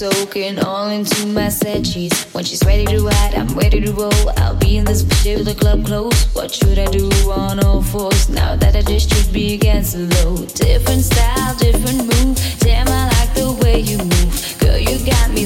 soaking all into my set sheets. When she's ready to ride, I'm ready to roll. I'll be in this bitch till the club close. What should I do on all fours now that I just should be against the low? Different style, different move. Damn, I like the way you move. Girl, you got me.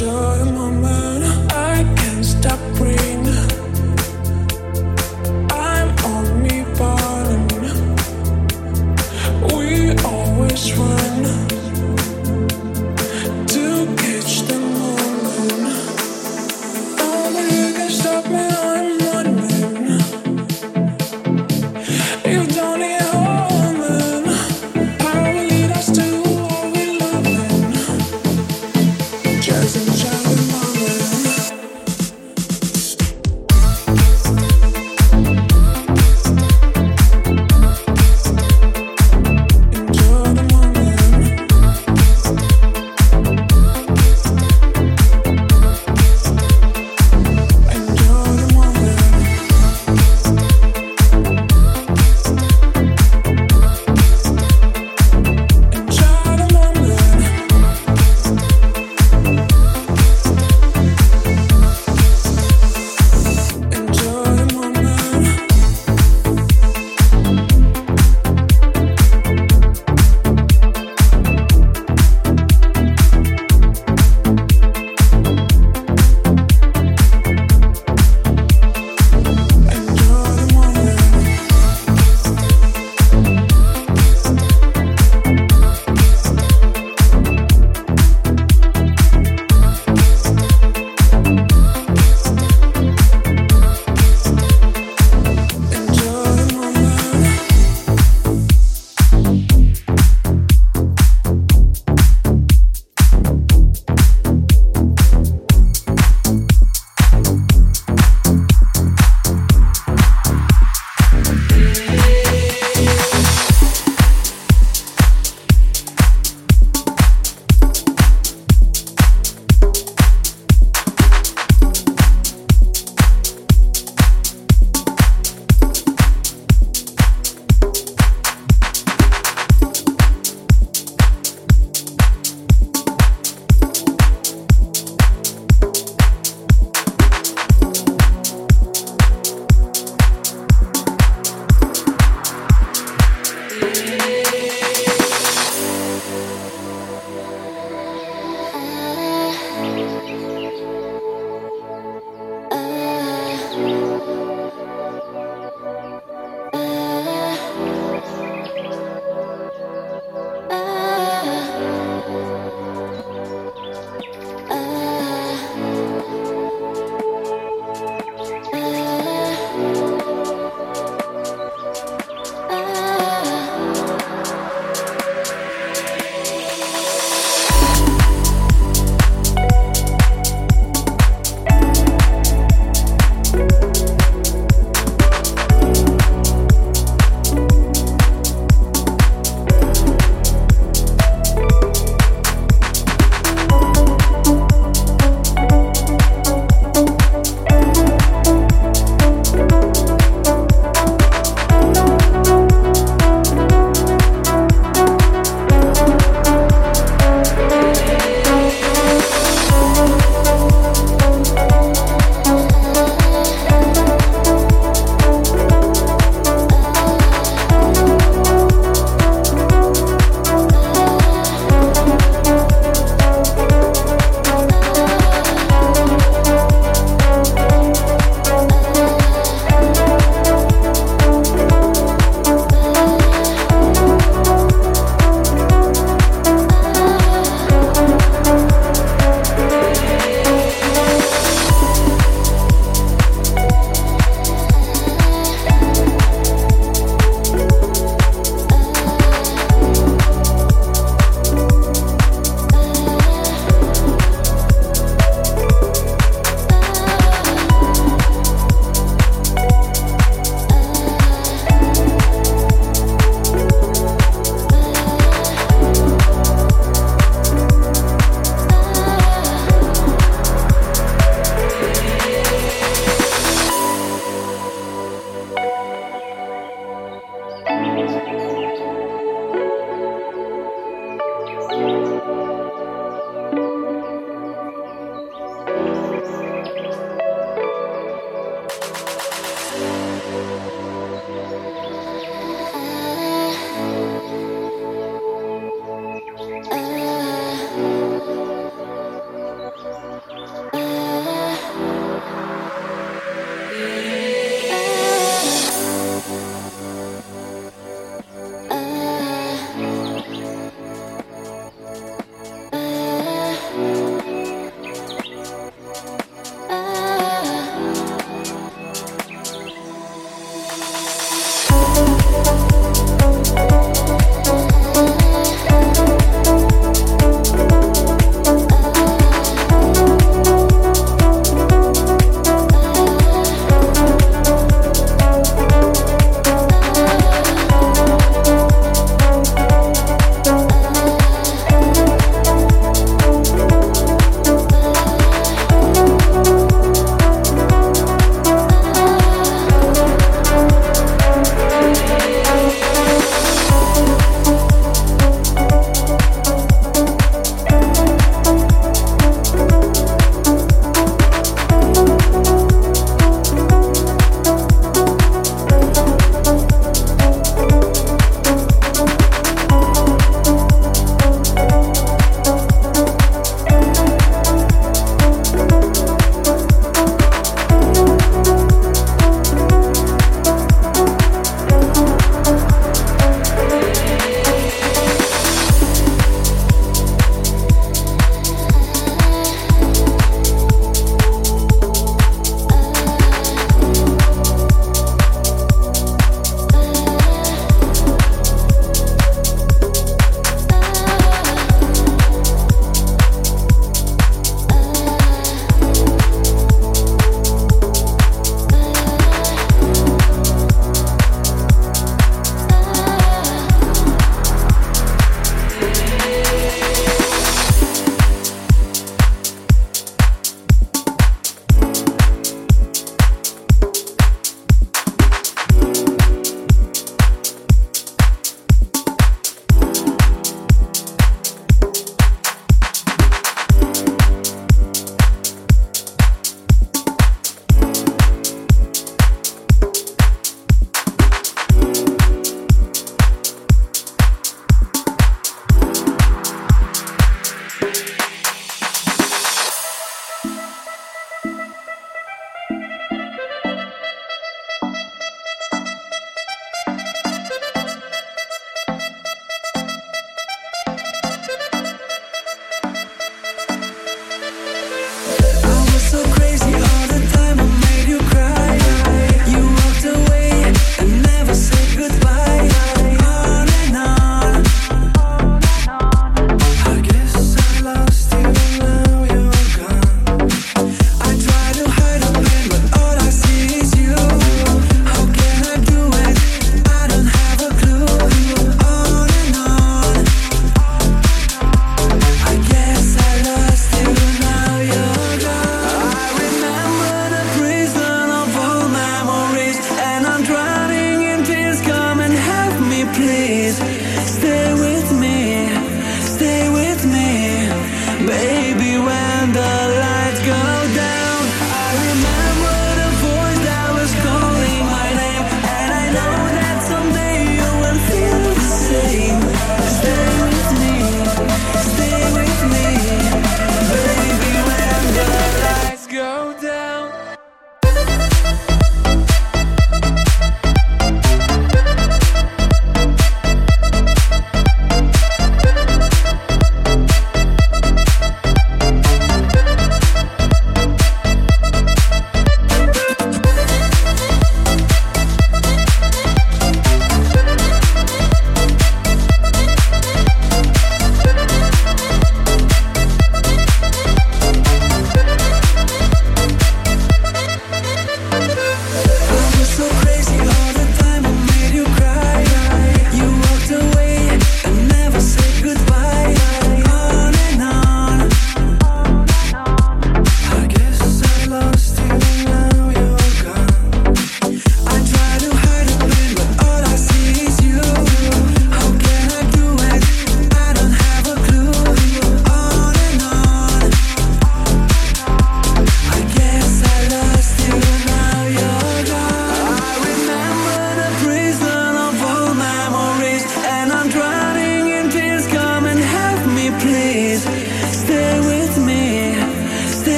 enjoy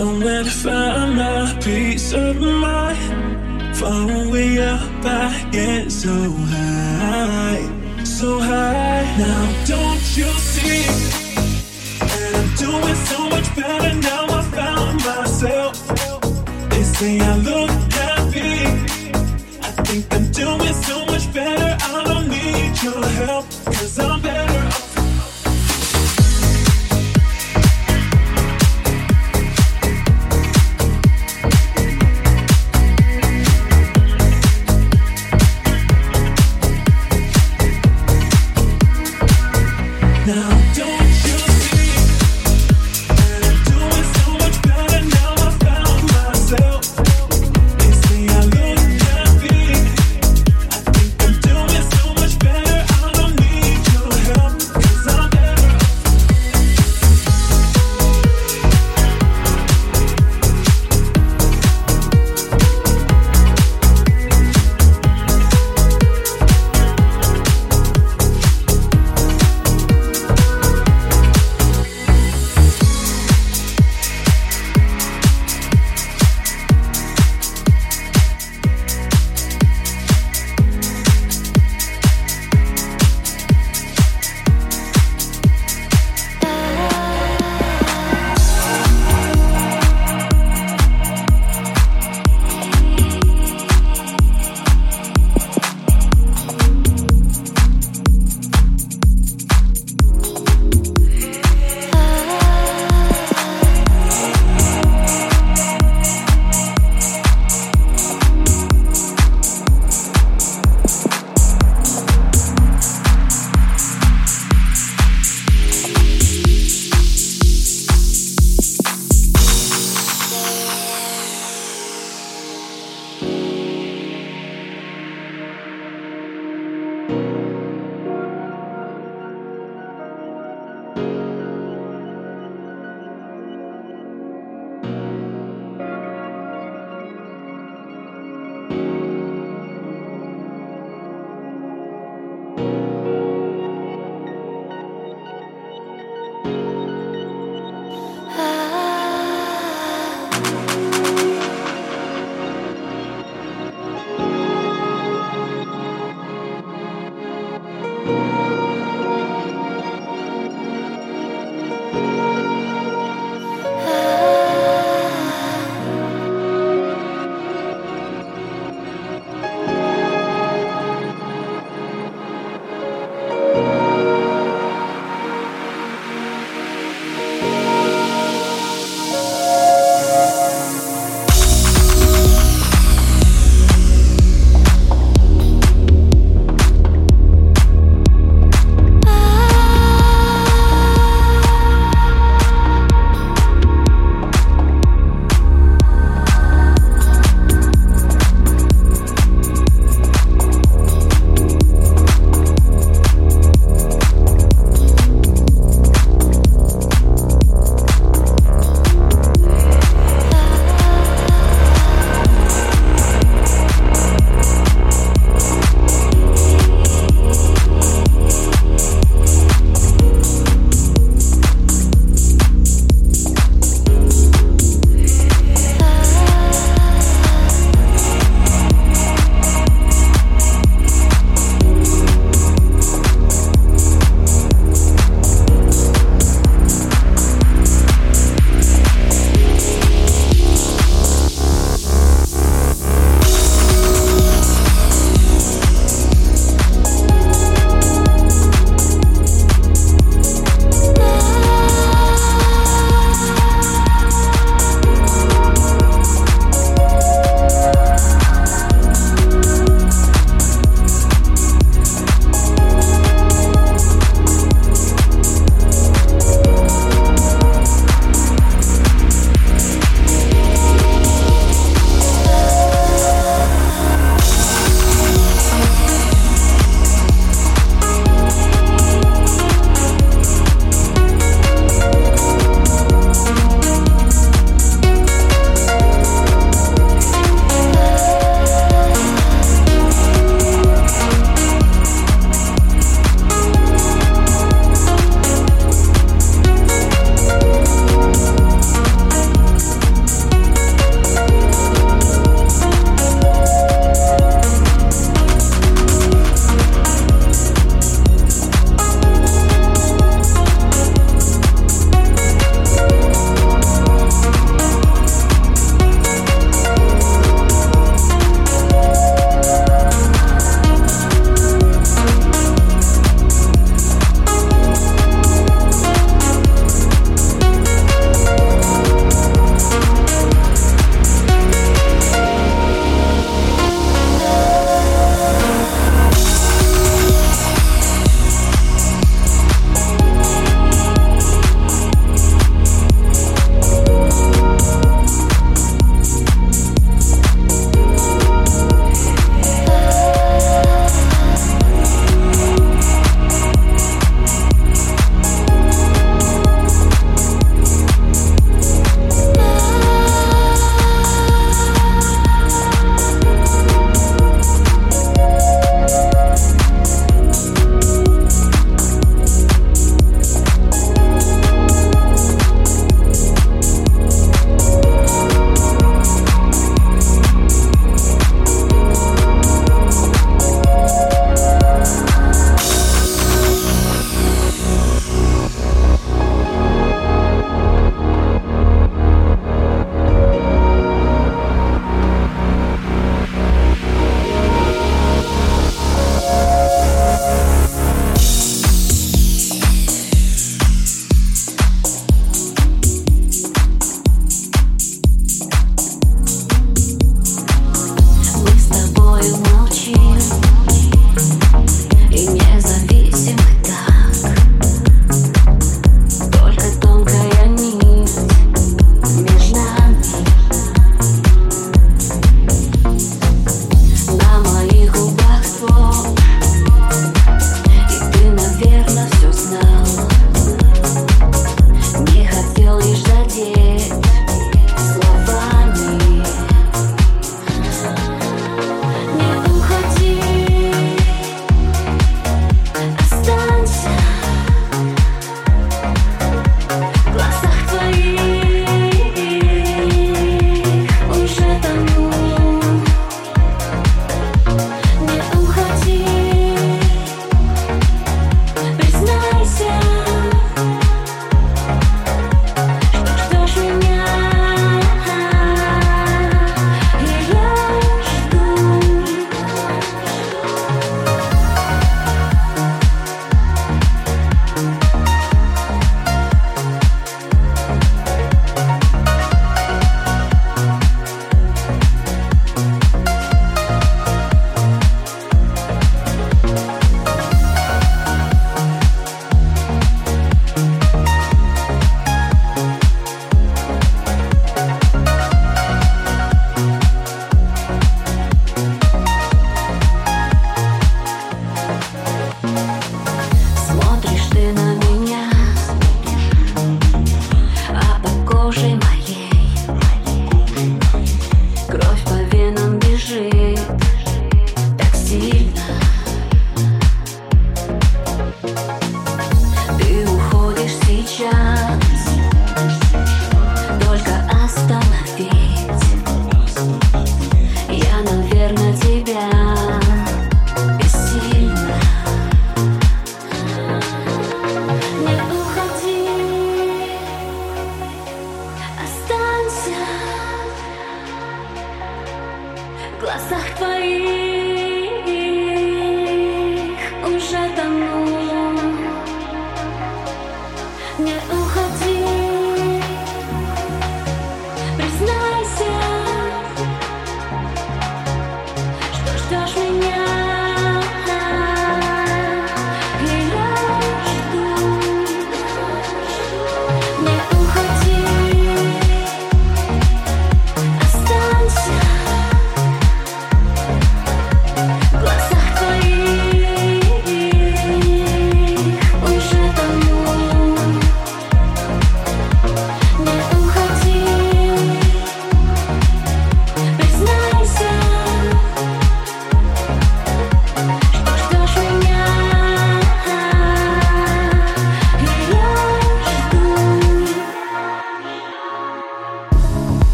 Somewhere to find my peace of mind. Far away up, I get so high, so high. Now don't you see? And I'm doing so much better now. I found myself. They say I look happy. I think I'm doing so much better. I don't need your help, cause I'm better.